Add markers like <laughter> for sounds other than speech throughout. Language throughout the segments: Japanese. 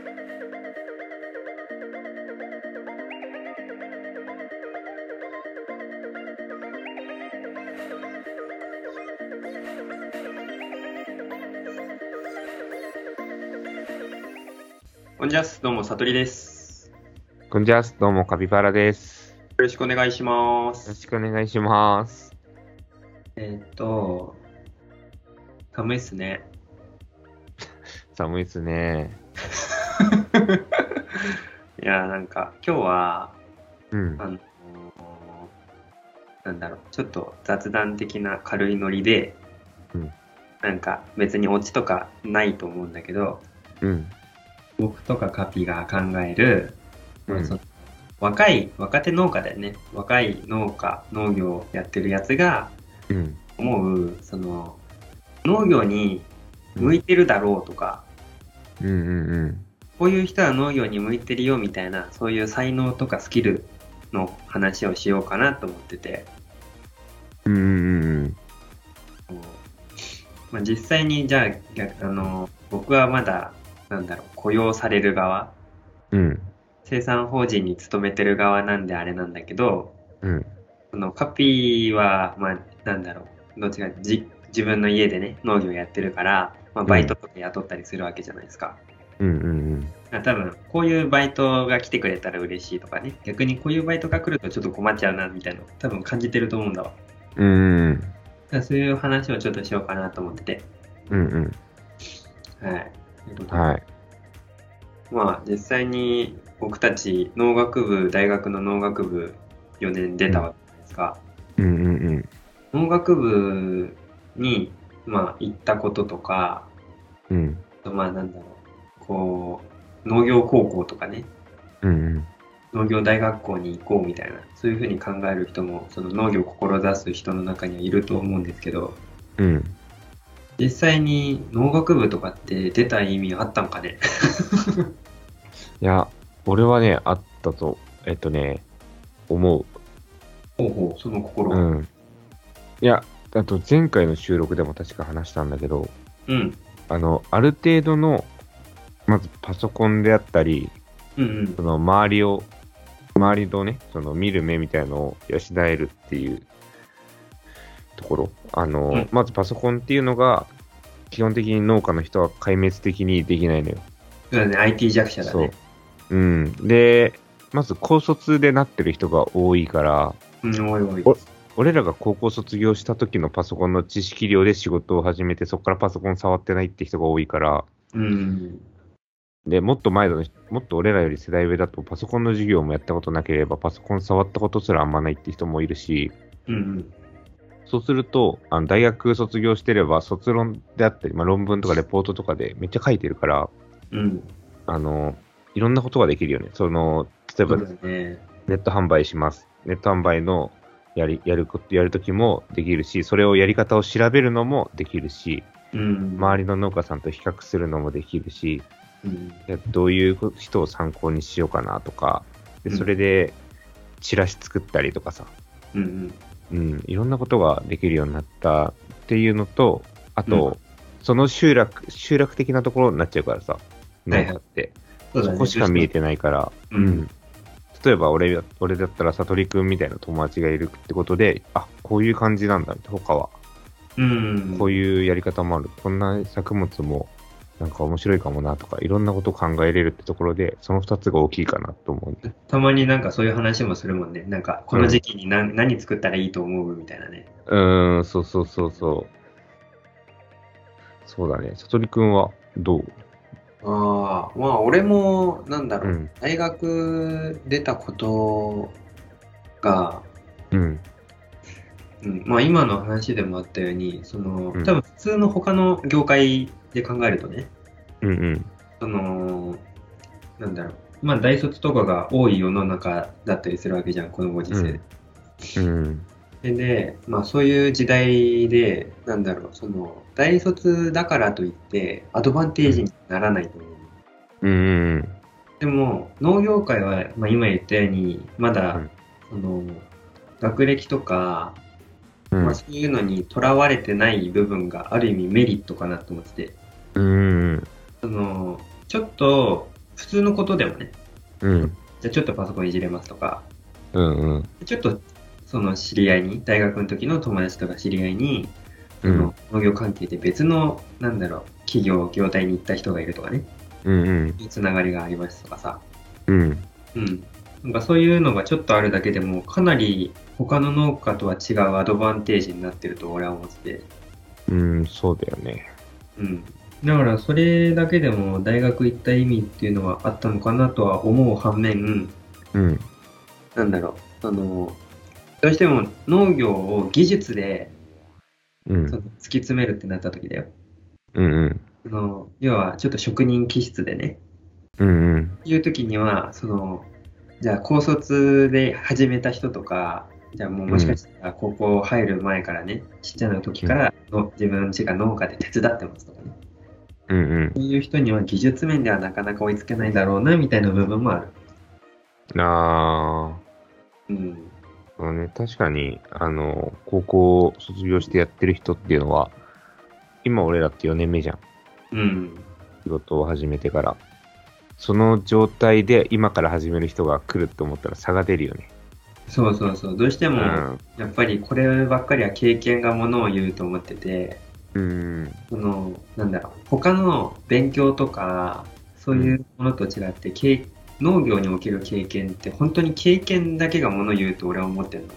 こんにちは、どうも、さとりです。こんにちは、どうも、カピバラです。よろしくお願いしまよろす。しくお願いします。えーっと、寒いっすね。<laughs> 寒いっすね。いやー、なんか、今日は、うんあ。のーなんだろう、ちょっと雑談的な軽いノリで、うんなんか、別にオチとかないと思うんだけど、うん。僕とかカピが考える、まあうん若い、若手農家だよね。若い農家、農業をやってるやつがうん。思う、その、農業に向いてるだろうとか、うんうんうん。こういう人は農業に向いてるよみたいな、そういう才能とかスキルの話をしようかなと思ってて、うんまあ、実際にじゃあ逆、あの、僕はまだ、なんだろう、雇用される側、うん。生産法人に勤めてる側なんであれなんだけど、うん。そのカピーは、まあ、なんだろう、どっちかじ自分の家でね、農業やってるから、まあ、バイトとか雇ったりするわけじゃないですか。うんうんあ多分、こういうバイトが来てくれたら嬉しいとかね、逆にこういうバイトが来るとちょっと困っちゃうな、みたいな、多分感じてると思うんだわ。うん。うんそういう話をちょっとしようかなと思ってて。うん。うんはい。はい。まあ、実際に僕たち農学部、大学の農学部4年出たわけじゃないですか。うんうんうん。農学部に、まあ、行ったこととか、うん。まあ、なんだろう、こう、農業高校とかね、うんうん。農業大学校に行こうみたいな、そういうふうに考える人も、その農業を志す人の中にはいると思うんですけど、うん。実際に農学部とかって出た意味あったんかね？<laughs> いや、俺はね、あったと、えっとね、思ほうほう、その心う。は。うん。いや、あと前回の収録でも確か話したんだけど、うん。あの、ある程度の、まずパソコンであったり、うんうんそ。の周りを、周りのね、その見る目みたいのを養えるっていうところ。あの、うんまずパソコンっていうのが、基本的に農家の人は壊滅的にできないのよ。そうだね、IT 弱者だそうね。。うん。で、まず高卒でなってる人が多いから、うん、おいおい。お俺らが高校卒業した時のパソコンの知識量で仕事を始めて、そこからパソコン触ってないって人が多いから、うん。で、もっと前の人、もっと俺らより世代上だと、パソコンの授業もやったことなければ、パソコン触ったことすらあんまないって人もいるし、うんうん。そうすると、あの大学卒業してれば、卒論であったり、まあ、論文とかレポートとかでめっちゃ書いてるから、うん。あの、いろんなことができるよね。その、例えばね。ネット販売します。ネット販売のやり、やること、やるときもできるし、それをやり方を調べるのもできるし、うん。周りの農家さんと比較するのもできるし、うん。どういう人を参考にしようかなとか、でうん。それでチラシ作ったりとかさ、うんうん、いろんなことができるようになったっていうのと、あと、うん。その集落、集落的なところになっちゃうからさ、はいはい。って、そこしか見えてないから、うん。例えば俺俺だったら、さとりくんみたいな友達がいるってことで、あ、こういう感じなんだ、他は。うん。こういうやり方もある。こんな作物もなんか面白いかもなとか、いろんなことを考えれるってところで、その二つが大きいかなと思う。たまになんかそういう話もするもんね。なんか、この時期に何,、何作ったらいいと思うみたいなね。うーん、そうそうそうそう。そうだね。さとりくんはどう？ああ、まあ俺も、なんだろう、うん大学出たことが、うん。うん、まあ今の話でもあったように、その、うん多分普通の他の業界で考えるとね、うんうん。その、なんだろう、まあ大卒とかが多い世の中だったりするわけじゃん、このご時世で。うん。でで、まあそういう時代で、なんだろう、その、大卒だからといって、アドバンテージにならないと思う。うんうん。でも、農業界は、まあ今言ったように、まだ、うんその、学歴とか、うんまあそういうのにとらわれてない部分がある意味メリットかなと思ってて、うん。その、ちょっと普通のことでもね、うん。じゃあちょっとパソコンいじれますとか、うんうん。ちょっとその知り合いに、大学の時の友達とか知り合いに、そうんの農業関係で別の、なんだろう、企業、業態に行った人がいるとかね、うんうん。つながりがありますとかさ、うん。うん。なんかそういうのがちょっとあるだけでも、かなり他の農家とは違うアドバンテージになってると俺は思ってて、うん、そうだよね。うん。だからそれだけでも大学行った意味っていうのはあったのかなとは思う反面、うん。なんだろう、あの、どうしても農業を技術でうん突き詰めるってなった時だよ。うんうん。その要はちょっと職人気質でね、うんうん。いう時には、その、じゃあ高卒で始めた人とか、じゃあもうもしかしたら高校入る前からね、ちっちゃな時からの自分家が農家で手伝ってますとかね。うんうん。そういう人には技術面ではなかなか追いつけないだろうな、みたいな部分もある。あうん。あ、ね、確かに、あの、高校卒業してやってる人っていうのは、今俺らって4年目じゃん。うん。仕事を始めてから。その状態で今から始める人が来るって思ったら差が出るよね。そうそうそう。どうしても、うん。やっぱりこればっかりは経験がものを言うと思ってて、うん。その、なんだろう、他の勉強とか、そういうものと違って、経農業における経験って本当に経験だけがものを言うと俺は思ってるの。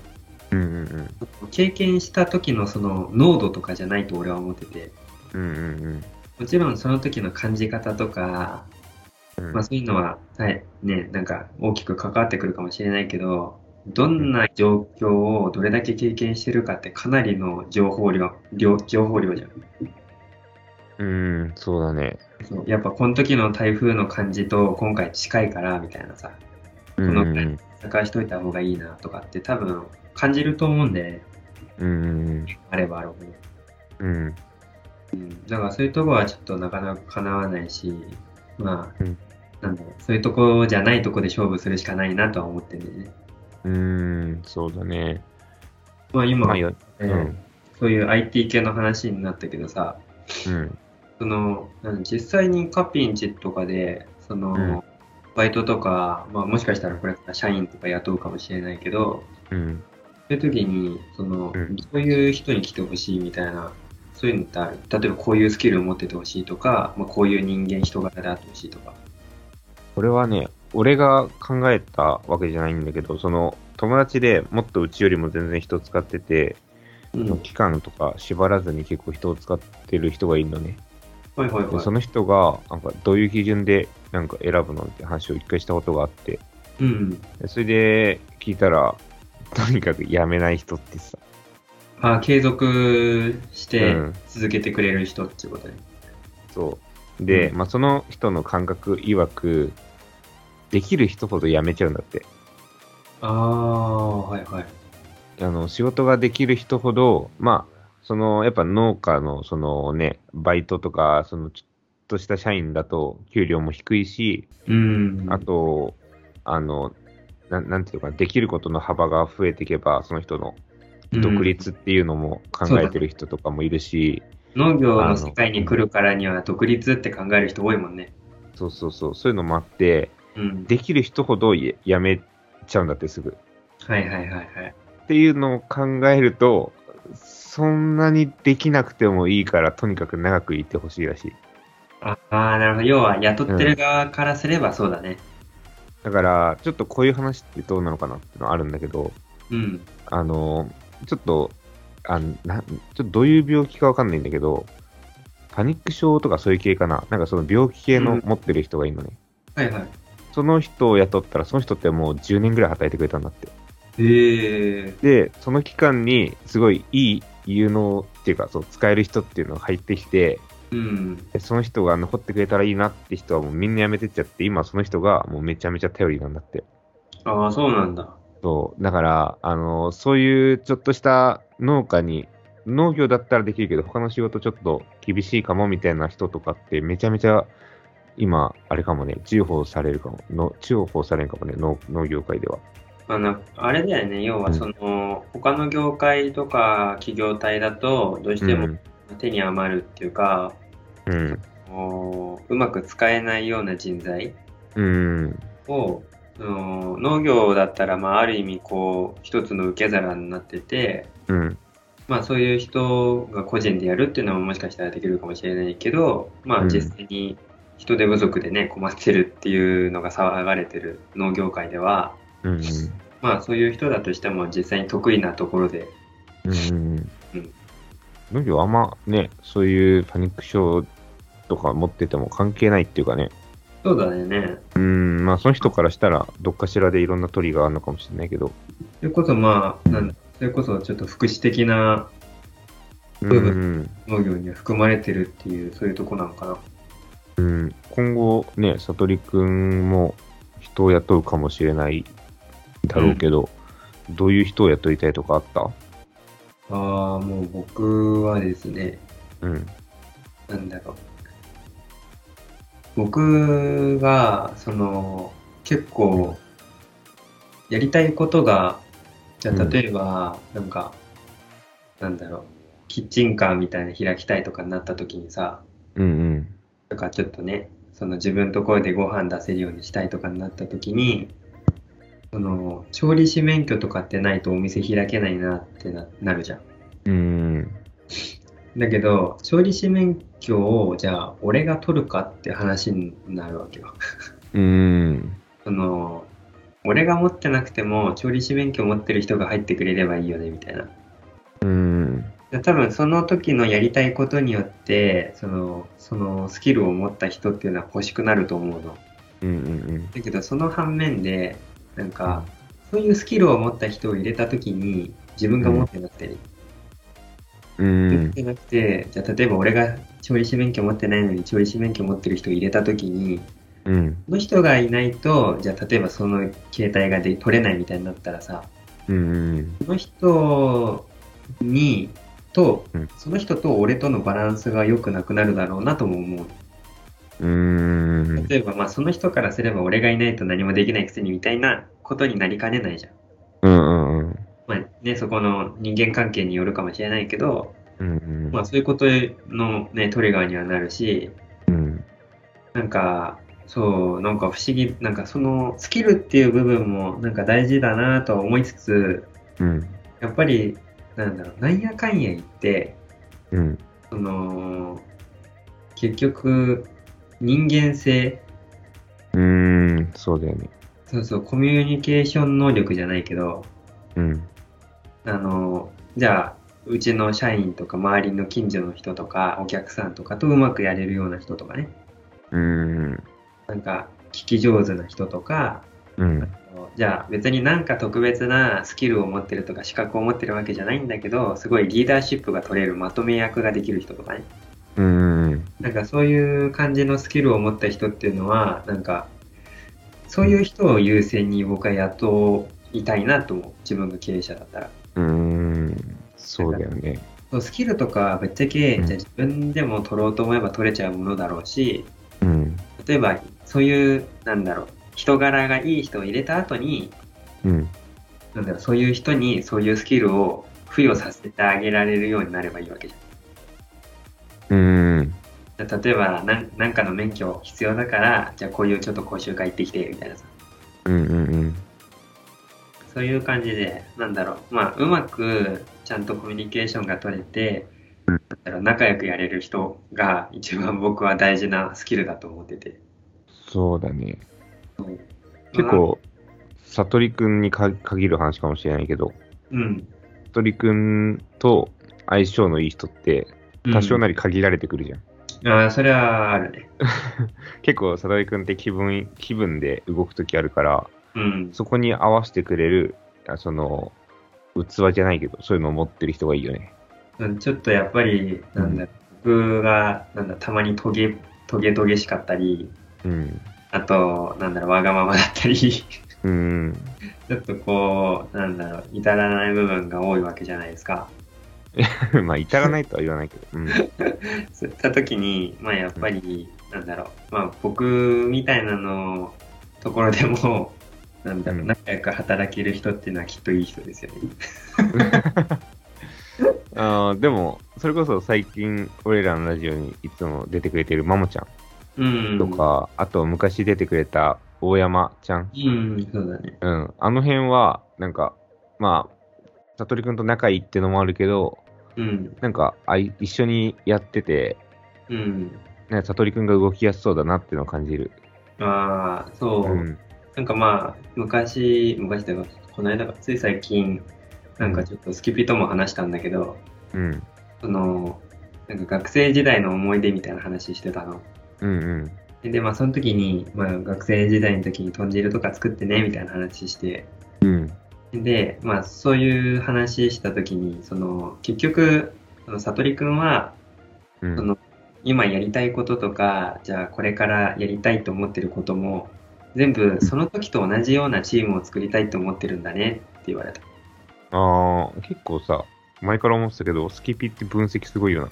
うんうん経験した時のその濃度とかじゃないと俺は思ってて、うん。うんうんもちろんその時の感じ方とか、うん。まあそういうのは、はい、ね、なんか大きく関わってくるかもしれないけど、どんな状況をどれだけ経験してるかってかなりの情報量、量情報量じゃん。うん、そうだね。そうやっぱこの時の台風の感じと今回近いからみたいなさ、うんこのぐらい探しといた方がいいなとかって多分感じると思うんで、うんうんあればあるほど。うん。うん、だからそういうとこはちょっとなかなか叶わないし、まあ、うんなんだろう、そういうとこじゃないとこで勝負するしかないなとは思ってるんでね。うん、そうだね。まあ今、まあうん。そういう IT 系の話になったけどさ、うん。その、実際にカピンチとかで、その、うんバイトとか、まあもしかしたらこれ社員とか雇うかもしれないけど、うん。そういう時に、その、うんそういう人に来てほしいみたいな、そういうのってある？例えばこういうスキルを持っててほしいとか、まあ、こういう人間、人柄であってほしいとか。これはね、俺が考えたわけじゃないんだけど、その、友達でもっとうちよりも全然人使ってて、うん。期間とか縛らずに結構人を使ってる人がいるのね。はいはいはい。でその人が、なんかどういう基準でなんか選ぶのって話を一回したことがあって、うん。でそれで聞いたら、とにかく辞めない人ってさ、あ、継続してうん続けてくれる人ってことね。そう。で、うんまあその人の感覚曰く、できる人ほど辞めちゃうんだって。ああ、はいはい。あの、仕事ができる人ほど、まあ、その、やっぱ農家の、そのね、バイトとか、その、ちょっとした社員だと、給料も低いし、うん。あと、あの、なんなんていうのかな、できることの幅が増えていけば、その人の独立っていうのも考えてる人とかもいるし、農業の世界に来るからには独立って考える人多いもんね。そうそうそう、そういうのもあって、うん。できる人ほどや辞めちゃうんだってすぐ。はいはいはいはい。っていうのを考えると、そんなにできなくてもいいから、とにかく長くいてほしいらしい。ああー、なるほど。要は雇ってる側からすればそうだね。だから、ちょっとこういう話ってどうなのかなってのはあるんだけど、うん。あの、ちょっと、あのなちょっとどういう病気かわかんないんだけど、パニック症とかそういう系かななんかその病気系のうん持ってる人がいるのね。はいはい。その人を雇ったら、その人ってもう10年ぐらい働いてくれたんだって。へえ。で、その期間にすごいいい有能っていうか、そう使える人っていうのが入ってきて、うん。でその人が残ってくれたらいいなって人はもうみんな辞めてっちゃって、今その人がもうめちゃめちゃ頼りなんだって。ああ、そうなんだ。そう。だから、あの、そういうちょっとした農家に、農業だったらできるけど、他の仕事ちょっと厳しいかもみたいな人とかってめちゃめちゃ今、あれかもね、重宝されるかも、の重宝されるかもね、農農業界では。あの、あれだよね。要はその、他の業界とか企業体だと、どうしてもうん。手に余るっていうか、うん。もううまく使えないような人材うん。を、その農業だったら、まあ、ある意味、こう、一つの受け皿になってて、うん。まあ、そういう人が個人でやるっていうのももしかしたらできるかもしれないけど、まあ、うん実際に人手不足でね、困ってるっていうのが騒がれてる農業界では、うん。まあ、そういう人だとしても実際に得意なところで、うん。うん農業あんまね、そういうパニック症とか持ってても関係ないっていうかね。そうだよね。うん、まあその人からしたら、どっかしらでいろんなトリガーあるのかもしれないけど。それこそまあ、なんだそれこそちょっと福祉的なう部ん。農業には含まれてるっていう、そういうとこなのかな。うん、今後ね、さとりくんも人を雇うかもしれないだろうけど、どういう人を雇いたいとかあった？ああ、もう僕はですね、うん。なんだろう。僕が、その、結構、やりたいことが、じゃあうん例えば、なんか、なんだろう、キッチンカーみたいな開きたいとかになった時にさ、うんうん。とかちょっとね、その自分のところでご飯出せるようにしたいとかになった時に、その、調理師免許とかってないとお店開けないなってななるじゃん。うん。だけど、調理師免許を、じゃあ、俺が取るかって話になるわけよ。うん。<laughs> その、俺が持ってなくても、調理師免許を持ってる人が入ってくれればいいよね、みたいな。うん。で多分、その時のやりたいことによって、その、そのスキルを持った人っていうのは欲しくなると思うの。うんうんだけど、その反面で、なんか、そういうスキルを持った人を入れた時に、自分が持ってなくてね、うん。うん。持ってなくて、じゃあ例えば俺が調理師免許持ってないのに調理師免許持ってる人を入れたときに、うん。その人がいないと、じゃあ例えばその携帯がで取れないみたいになったらさ、うん。その人に、とうん、その人と俺とのバランスが良くなくなるだろうなとも思う。うん。例えばまあその人からすれば俺がいないと何もできないくせにみたいなことになりかねないじゃん。うん。うん。まあね、そこの人間関係によるかもしれないけど、うん。まあそういうことのね、トリガーにはなるし、うん。なんか、そう、なんか不思議、なんかそのスキルっていう部分もなんか大事だなとは思いつつ、うん。やっぱり、なんだろう、なんやかんや言って、うん。その、結局、人間性、うん。そうだよね。そうそう、コミュニケーション能力じゃないけど、うん。あの、じゃあ、うちの社員とか周りの近所の人とかお客さんとかとうまくやれるような人とかね、うん。なんか聞き上手な人とか、うん。じゃあ別になんか特別なスキルを持ってるとか資格を持ってるわけじゃないんだけど、すごいリーダーシップが取れるまとめ役ができる人とかね。うん。なんかそういう感じのスキルを持った人っていうのは、なんか、そういう人を優先に僕は雇いたいなと思う。自分が経営者だったら。うん。そうだよね。スキルとかぶっちゃけ、うんじゃあ自分でも取ろうと思えば取れちゃうものだろうし、うん。例えばそういう、なんだろう、人柄がいい人を入れた後に、うん。なんだろう、そういう人にそういうスキルを付与させてあげられるようになればいいわけじゃん。うん。例えばなん、なんかの免許必要だから、じゃあこういうちょっと講習会行ってきて、みたいなさ。うん。うん。そういう感じで、なんだろう、まあ、うまくちゃんとコミュニケーションが取れて、なんだろう仲良くやれる人が一番僕は大事なスキルだと思ってて。そうだね。結、構、さとりくんにか限る話かもしれないけど、うん。さとりくんと相性のいい人って、多少ななり限られてくるじゃん。ああ、それはあるね。<laughs> 結構、さとりくんって気分、気分で動くときあるから、うん。そこに合わせてくれる、あその、器じゃないけど、そういうのを持ってる人がいいよね。うんちょっとやっぱり、なんだ、僕が、なんだ、たまにトゲ、トゲトゲしかったり、うん。あと、なんだろう、わがままだったり、ちうん。ょっとこう、なんだろう、至らない部分が多いわけじゃないですか。<laughs> まあ、至らないとは言わないけど。うん。<laughs> そういった時に、まあやっぱり、なんだろう、まあ僕みたいなのところでも、<laughs> なんだろう、うん仲良く働ける人っていうのはきっといい人ですよね。あーでも、それこそ最近、俺らのラジオにいつも出てくれてるマモちゃん。うん。と。か、あと昔出てくれた大山ちゃん。うん、そうだね。うん。あの辺は、なんか、まあ、さとりくんと仲いいってのもあるけど、うん。なんかあい一緒にやってて、うん。ね、さとりくんが動きやすそうだなっていうのを感じる。ああ、そう。うん。なんかまあ、昔、昔というか、この間か、つい最近、なんかちょっとスキピとも話したんだけど、うん。その、なんか学生時代の思い出みたいな話してたの。うんうん。で、まあその時に、まあ学生時代の時に豚汁とか作ってね、みたいな話して、うん。で、まあそういう話した時に、その、結局、その、さとりくんは、うん。その、今やりたいこととか、じゃあこれからやりたいと思ってることも、全部その時と同じようなチームを作りたいと思ってるんだねって言われた。ああ、結構さ、前から思ってたけど、スキピって分析すごいよ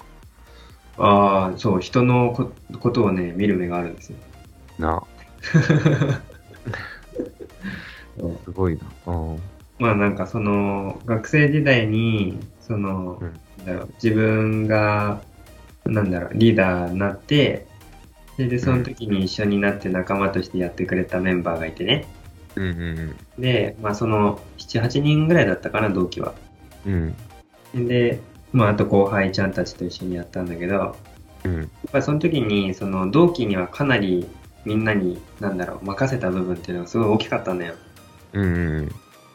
ああ、そう、人のこことをね、見る目があるんですよ。な。<laughs> すごいな。あまあなんかその、学生時代に、その、うんだろう、自分が、なんだろう、リーダーになって、それでその時に一緒になって仲間としてやってくれたメンバーがいてね。うんうんで、まあその、7、8人ぐらいだったかな、同期は。うん。うん。で、まああと後輩ちゃんたちと一緒にやったんだけど、やうん。っぱりその時に、その同期にはかなりみんなに、なんだろう、任せた部分っていうのがすごい大きかったんだよ。うんうん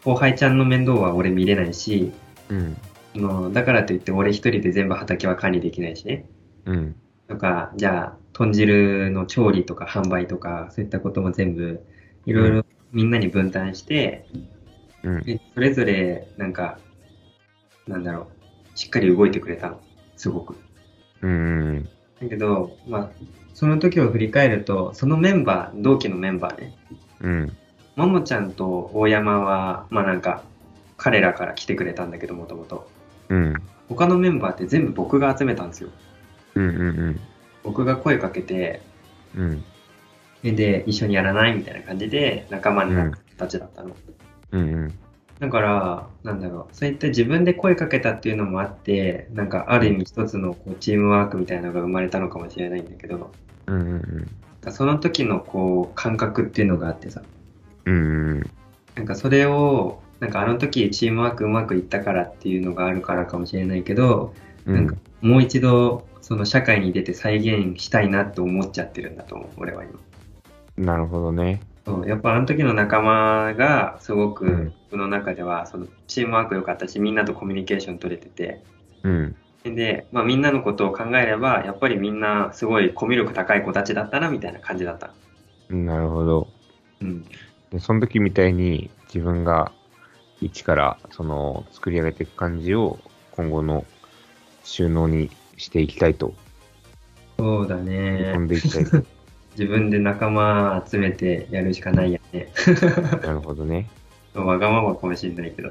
後輩ちゃんの面倒は俺見れないし、うん。そのだからといって俺一人で全部畑は管理できないしね。うん。とか、じゃあ、豚汁の調理とか販売とか、そういったことも全部、いろいろみんなに分担して、うん。でそれぞれ、なんか、なんだろう、しっかり動いてくれたの。すごく。うんうん。だけど、まあ、その時を振り返ると、そのメンバー、同期のメンバーね、うん。ももちゃんと大山は、まあなんか、彼らから来てくれたんだけど、もともと。うん。他のメンバーって全部僕が集めたんですよ。うんうん僕が声かけて、うん。でで、一緒にやらない？みたいな感じで仲間になった人たちだったの。うんうん。だから、なんだろう、そういった自分で声かけたっていうのもあって、なんかある意味一つのこうチームワークみたいなのが生まれたのかもしれないんだけど、うんうんその時のこう感覚っていうのがあってさ、うん。うんなんかそれを、なんかあの時チームワークうまくいったからっていうのがあるからかもしれないけど、うん。なんかもう一度その社会に出て再現したいなって思っちゃってるんだと思う、俺は今。なるほどね。そうやっぱあの時の仲間がすごうんく僕の中ではそのチームワーク良かったしみんなとコミュニケーション取れててうん。で、まあ、みんなのことを考えればやっぱりみんなすごいコミュ力高い子たちだったなみたいな感じだった。なるほど。うん、で、その時みたいに自分が一からその作り上げていく感じを今後の収納にしていきたいと、そうだ込んね。でいきたいと。<laughs> 自分で仲間集めてやるしかないやね。<laughs> なるほどね。わがままかもしれないけど。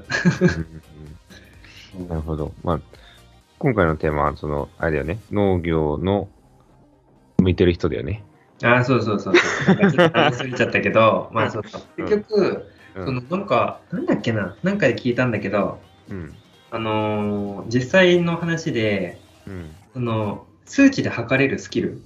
なるほど。まあ、今回のテーマは、その、あれだよね。農業の向いてる人だよね。ああ、そうそうそうそう。なんかちょっと話しすぎちゃったけど、<laughs> まあそうそう。うん結局、うんそのなんか、なんだっけな、なんかで聞いたんだけど、うん。あのー実際の話で、うん。その数値で測れるスキル、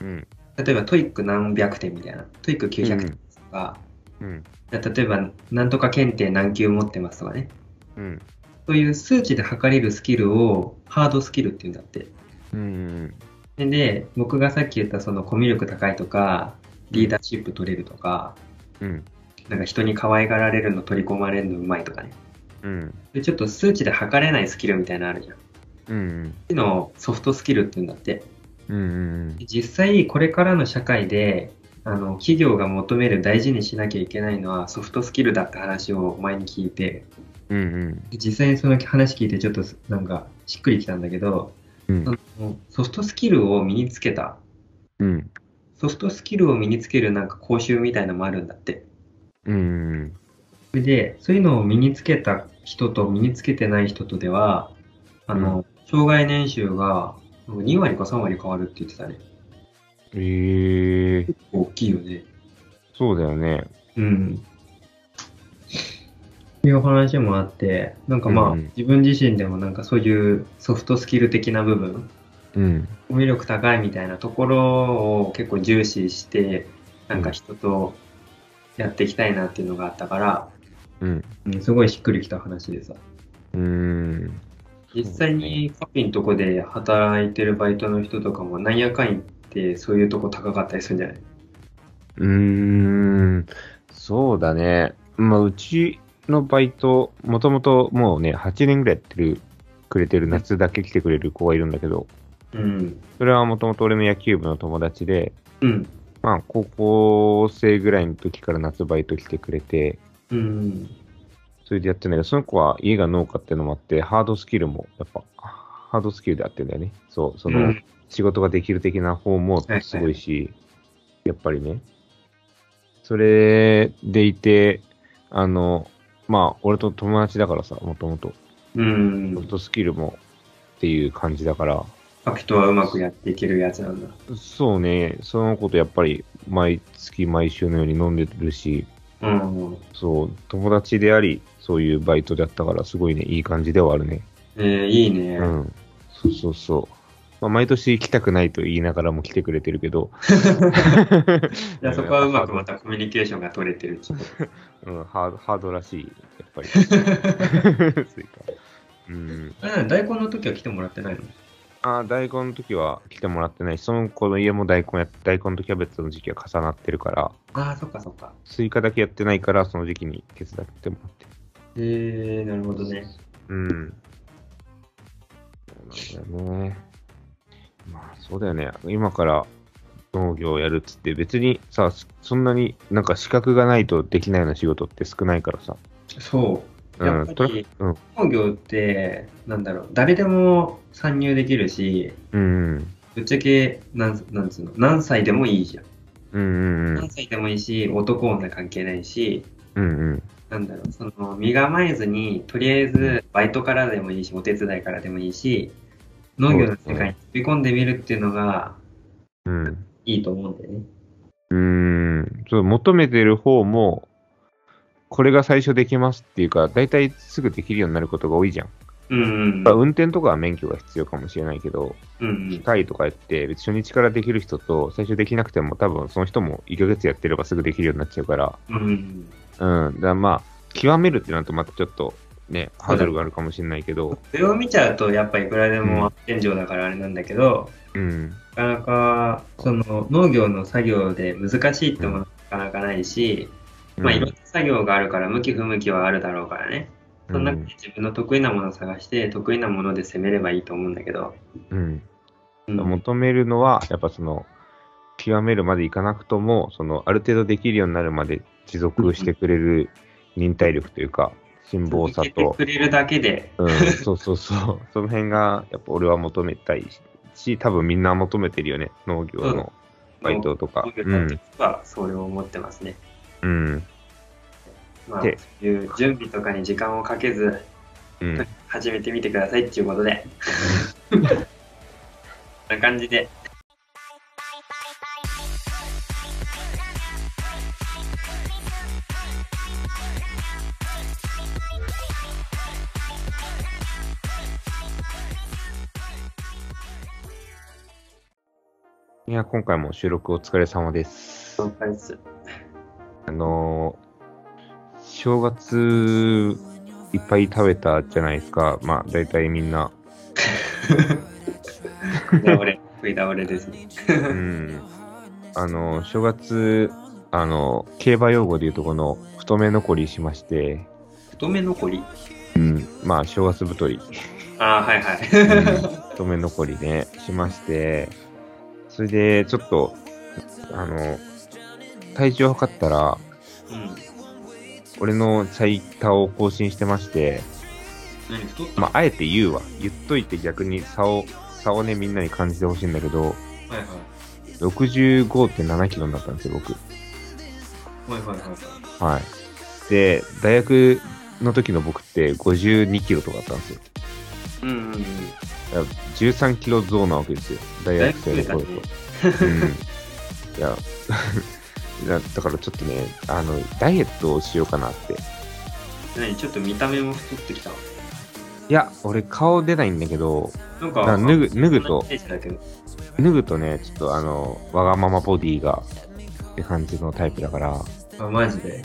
うん。例えば TOEIC 何百点みたいな、 TOEIC 900点とか、うん。例えばなんとか検定何級持ってますとかね、うん。そういう数値で測れるスキルをハードスキルっていうんだって。うん。でで、僕がさっき言ったそのコミュ力高いとか、リーダーシップ取れるとか、うん。なんか人に可愛がられるの取り込まれるのうまいとかね。うん。でちょっと数値で測れないスキルみたいなのあるじゃん。うん。うのをソフトスキルって言うんだって。うん。実際これからの社会であの企業が求める大事にしなきゃいけないのはソフトスキルだって話を前に聞いてうん。実際にその話聞いてちょっとなんかしっくりきたんだけどうん。そのソフトスキルを身につけたうん。ソフトスキルを身につけるなんか講習みたいなのもあるんだってうん。それでそういうのを身につけた人と身につけてない人とではあの、障害年収が2割か3割変わるって言ってたねええ大きいよねそうだよね。うん。いう話もあって、なんかまあ、うん自分自身でもなんかそういうソフトスキル的な部分うん。コミュ力高いみたいなところを結構重視して、なんか人とやっていきたいなっていうのがあったから、うん。うん、すごいしっくりきた話でさ。うーん。実際にカピのとこで働いてるバイトの人とかもなんやかん言ってそういうとこ高かったりするんじゃない？うーん。そうだね。まあ、うちのバイト、もともともうね、8年ぐらいやってる、くれてる夏だけ来てくれる子がいるんだけど、うん。それはもともと俺の野球部の友達で、うん。まあ、高校生ぐらいの時から夏バイト来てくれて、うん。それでやってんだけど、その子は家が農家ってのもあって、ハードスキルも、やっぱ、ハードスキルでやってんだよね。そう、その、うん仕事ができる的な方もすごいし、やっぱりね。それでいて、あの、まあ、俺と友達だからさ、もともと。うんソフ。トスキルもっていう感じだから、カピとはうまくやっていけるやつなんだ。そうね、その子とやっぱり毎月毎週のように飲んでるし、うん。そう、友達であり、そういうバイトだったから、すごいね、いい感じではあるね。えー、いいね。うん。そうそうそう。まあ、毎年来たくないと言いながらも来てくれてるけど、じゃあそこはうまくまたコミュニケーションが取れてるうん、ハード、ハードらしい、やっぱり。<laughs> そういうん。大根の時は来てもらってないの？あー大根の時は来てもらってないし、その子の家も大根や、大根とキャベツの時期が重なってるから、ああ、そっかそっか。スイカだけやってないから、その時期に手伝ってもらってる。えー、なるほどね。うん。そうなんだよね。まあ、そうだよね。今から農業をやるっつって、別にさ、そんなになんか資格がないとできないような仕事って少ないからさ。そう。うん、やっぱりうん、農業って、なんだろう、誰でも参入できるし、うん、ぶっちゃけ、なんなんつうの、何歳でもいいじゃん。うん、うん、何歳でもいいし、男女関係ないし、うん、うん、なんだろう、その、身構えずに、とりあえず、バイトからでもいいし、お手伝いからでもいいし、農業の世界に飛び込んでみるっていうのがうん。いいと思うんだよね。うん、そう、求めてる方も、これが最初できますっていうか、大体すぐできるようになることが多いじゃん。うんうんまあ、運転とかは免許が必要かもしれないけど、うん。うん機械とかやって、別に初日からできる人と、最初できなくても、多分その人も1ヶ月やってればすぐできるようになっちゃうから、うん。うん。うん。だからまあ、極めるってなるとまたちょっとね、ハードルがあるかもしれないけど、それを見ちゃうと、やっぱいくらでも天井だからあれなんだけど、うん。なかなか、その農業の作業で難しいってものはなかなかないし、まあいろんな作業があるから向き不向きはあるだろうからね。その中で自分の得意なものを探して、得意なもので攻めればいいと思うんだけど。うん。うん。求めるのは、やっぱその、極めるまでいかなくとも、その、ある程度できるようになるまで持続してくれる忍耐力というか、辛抱さ続けてと、くれるだけで、うん、そうそうそう。<laughs> その辺が、やっぱ俺は求めたいし、多分みんな求めてるよね。農業のバイトとか。農うん業の。時はそれを思ってますね。うん。まあ、でそういう準備とかに時間をかけず、うん。始めてみてくださいっていうことで。こんな感じで。いや、今回も収録お疲れ様です。あのー正月いっぱい食べたじゃないですか。まあ、大体みんな。食い倒れ、食い倒れですね。うん。あのー正月、あのー競馬用語でいうとこの太め残りしまして、太め残り？うん。まあ、正月太り。ああ、はいはい。太め残りね、しまして、それで、ちょっと、あの、体重を測ったら、うん。俺の最多を更新してまして、何太った？まあ、あえて言うわ。言っといて逆に差を、差をね、みんなに感じてほしいんだけど、はいはい。65.7キロになったんですよ、僕。はいはいはいはい。はい。で、大学の時の僕って52キロとかだったんですよ。うんうんうん。だから13キロ増なわけですよ。大学生の頃と。うん。いや、だだからちょっとね、あの、ダイエットをしようかなって。何ちょっと見た目も太ってきたわ。いや、俺顔出ないんだけど、なんか、脱ぐ、脱ぐと。脱ぐとね、ちょっとあの、わがままボディが、って感じのタイプだから、あ、マジで？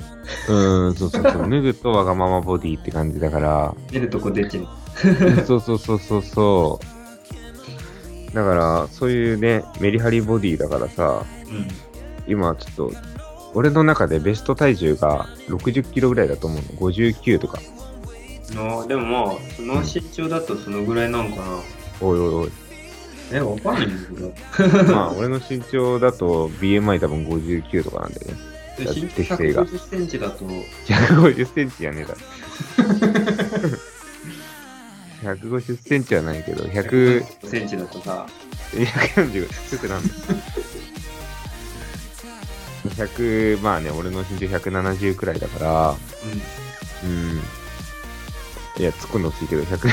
うーん、そうそうそう、<laughs> 脱ぐとわがままボディって感じだから、出るとこ出てる。そうそうそうそうそう。だから、そういうね、メリハリボディだからさ、うん。今ちょっと、俺の中でベスト体重が60キロぐらいだと思うの。59とか。のでもまあ、その身長だとそのぐらいなんかな。おいおいおい。え、わかんないんだけど。<laughs> まあ、俺の身長だと BMI 多分59とかなんだよね。で身長適正が150センチだと、150センチやねえだろ。150センチはないけど、100、100センチだとさ、<laughs> 145、低くなんだ。100、まあね、俺の身長170くらいだから、ううん。いや、つくのついてる。100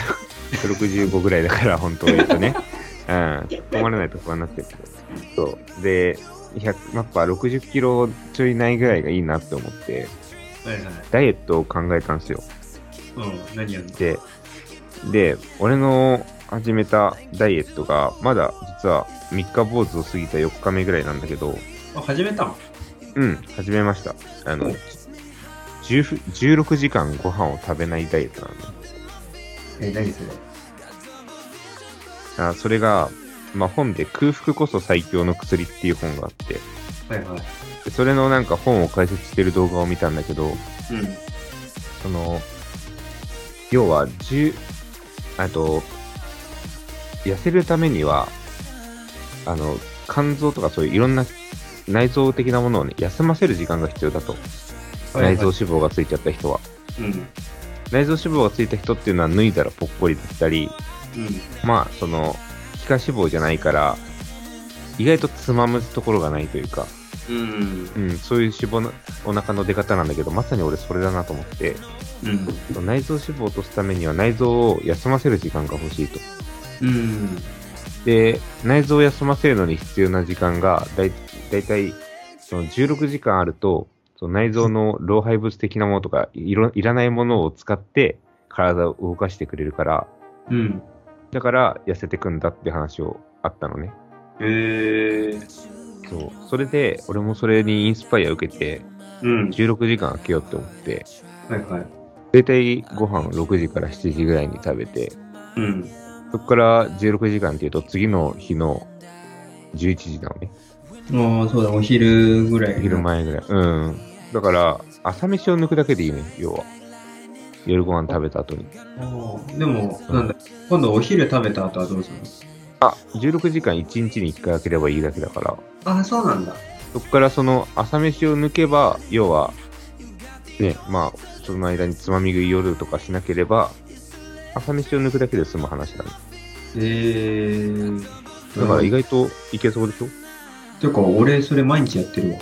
165ぐらいだから、本当に言うとね。<laughs> うん。止まらないと不安になってるけど。そう。で、100、やっぱ60キロちょいないぐらいがいいなって思って、ん。はいはい。ダイエットを考えたんですよ。うん、何やんの？で、で、俺の始めたダイエットが、まだ実は3日坊主を過ぎた4日目ぐらいなんだけど、あ、始めたの？うん、始めました。あのお、10 16時間ご飯を食べないダイエットなのね。え、何それ？あそれが、まあ、本で空腹こそ最強の薬っていう本があって、はいはい。でそれのなんか本を解説してる動画を見たんだけど、うん。その、要は、10、あと、痩せるためには、あの、肝臓とかそういういろんな内臓的なものをね、休ませる時間が必要だと。内臓脂肪がついちゃった人は。うん。内臓脂肪がついた人っていうのは脱いだらぽっこりだったり、うん。まあ、その、皮下脂肪じゃないから、意外とつまむところがないというか、うん。うん、そういう脂肪のお腹の出方なんだけど、まさに俺それだなと思って、うん。内臓脂肪を落とすためには内臓を休ませる時間が欲しいと。うん。で、内臓を休ませるのに必要な時間が、だいだいたいその16時間あると、その内臓の老廃物的なものとかいろ、いらないものを使って体を動かしてくれるから、うん。だから痩せてくんだって話をあったのね。えー。そう。それで、俺もそれにインスパイア受けて、うん。16時間空けようって思って、はいはい。だいたいご飯6時から7時ぐらいに食べて、うん。そこから16時間っていうと次の日の11時なのね。ああ、そうだ、お昼ぐらい。昼前ぐらい。うん。だから、朝飯を抜くだけでいいね、要は。夜ご飯食べた後に。でも、なんだ、今度お昼食べた後はどうするの？あ、16時間1日に1回開ければいいだけだから。ああ、そうなんだ。そこからその朝飯を抜けば、要は、ね、まあ、その間につまみ食い夜とかしなければ、朝飯を抜くだけで済む話だね。えー。だから意外。外といけそうでしょ？てか、俺、それ毎日やってるわ。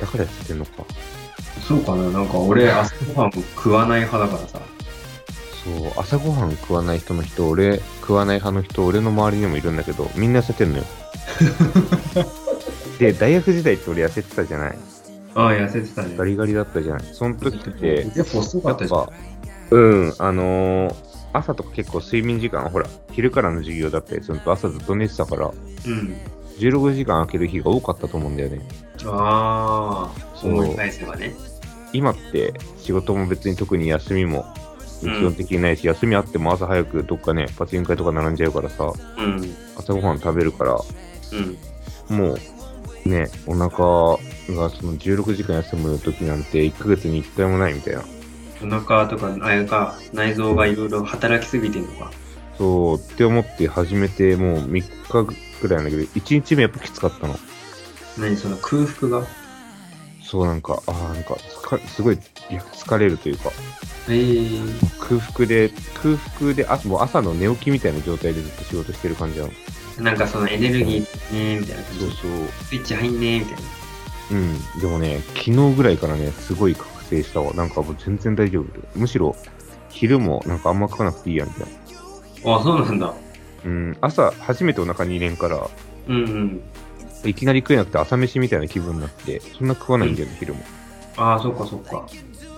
だからやってんのか。そうかな？なんか俺、朝ごはん食わない派だからさ。そう、朝ごはん食わない人の人、俺、食わない派の人、俺の周りにもいるんだけど、みんな痩せてんのよ。<laughs> で、大学時代って俺痩せてたじゃないああ、痩せてたね。ガリガリだったじゃないその時って、やっぱ遅かったじゃん。ぱ、うん、あのー朝とか結構睡眠時間、ほら、昼からの授業だったりすると朝ずっと寝てたから、うん。16時間空ける日が多かったと思うんだよね。ああ、そう返せばね。今って仕事も別に特に休みも基本的にないし、休みあっても朝早くどっかね、パチンコ屋とか並んじゃうからさ、うん。朝ごはん食べるから、うん。もう、ね、お腹がその16時間休む時なんて1ヶ月に1回もないみたいな。お腹とか、あれか、内臓がいろいろ働きすぎてんのか。そう、って思って始めてもう3日ぐらいなんだけど、1日目やっぱきつかったの。何その空腹が？そうなんか、ああ、なんかすごい疲れるというか、ええー。空腹で、空腹で、あもう朝の寝起きみたいな状態でずっと仕事してる感じなの。なんかそのエネルギーねみたいな感じ。そうそう。スイッチ入んねみたいな。うん。でもね、昨日ぐらいからね、すごい覚醒したわ。なんかもう全然大丈夫。むしろ、昼もなんかあんま食わなくていいや、みたいな。あ、そうなんだ。うん。朝、初めてお腹に入れんから、うんうん。いきなり食えなくて朝飯みたいな気分になって、そんな食わないんだよね、昼も。ああ、そっかそっか。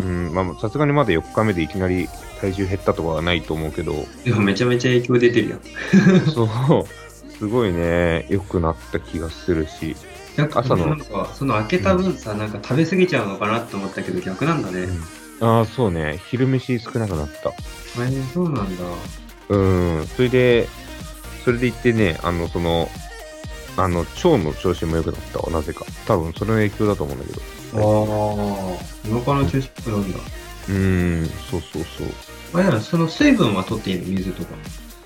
うん、まあ、さすがにまだ4日目でいきなり体重減ったとかはないと思うけど、でもめちゃめちゃ影響出てるよ。そう、すごいね、良くなった気がするし、なんか、その開けた分さ、なんか食べ過ぎちゃうのかなって思ったけど逆なんだね。ああ、そうね、昼飯少なくなった。大変そうなんだ。うん、それで、それで言ってね、あの、その、あの、腸の調子も良くなったわ、なぜか。多分、それの影響だと思うんだけど。ああ、お腹の調子良くなんだ。うん、そうそうそう。あれなのその水分は取っていいの？水とか。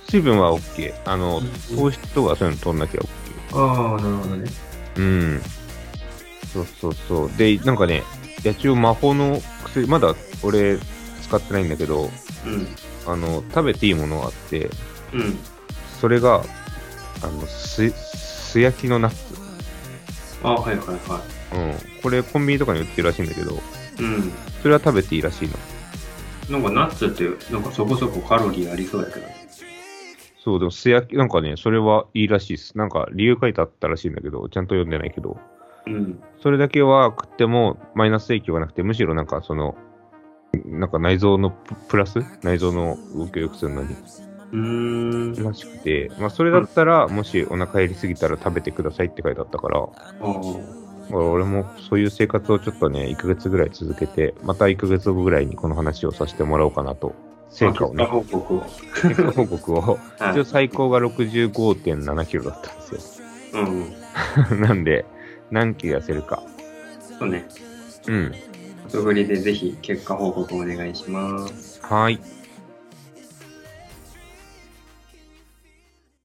水分は OK。あのうん、糖質とかそういうの取んなきゃ OK。ああ、なるほどね。うん。そうそうそう。で、なんかね、野鳥魔法の薬、まだ俺使ってないんだけど、うん。あの、食べていいものがあって、うん。それが、あの、す、素焼きのナッツ。ああ、はいはいはうん。これコンビニとかに売ってるらしいんだけど、い。うん。それは食べていいらしいの。なんかナッツって、なんかそこそこカロリーありそうだけど。そう、でも素焼き、なんかね、それはいいらしいです。なんか理由書いてあったらしいんだけど、ちゃんと読んでないけど、うん。それだけは食ってもマイナス影響がなくて、むしろなんかその、なんか内臓のププラス内臓の動きを良くするのに、うーん。らしくて、まあそれだったら、もしお腹減りすぎたら食べてくださいって書いてあったから、から俺もそういう生活をちょっとね、1ヶ月ぐらい続けて、また1ヶ月後ぐらいにこの話をさせてもらおうかなと。成果をね、結果報告を。結果報告を。は <laughs> い一応最高が65.7キロだったんですうん。よ。<laughs> なんで、何キロ痩せるか。そうね。うん。後振りでぜひ結果報告お願いします。はい。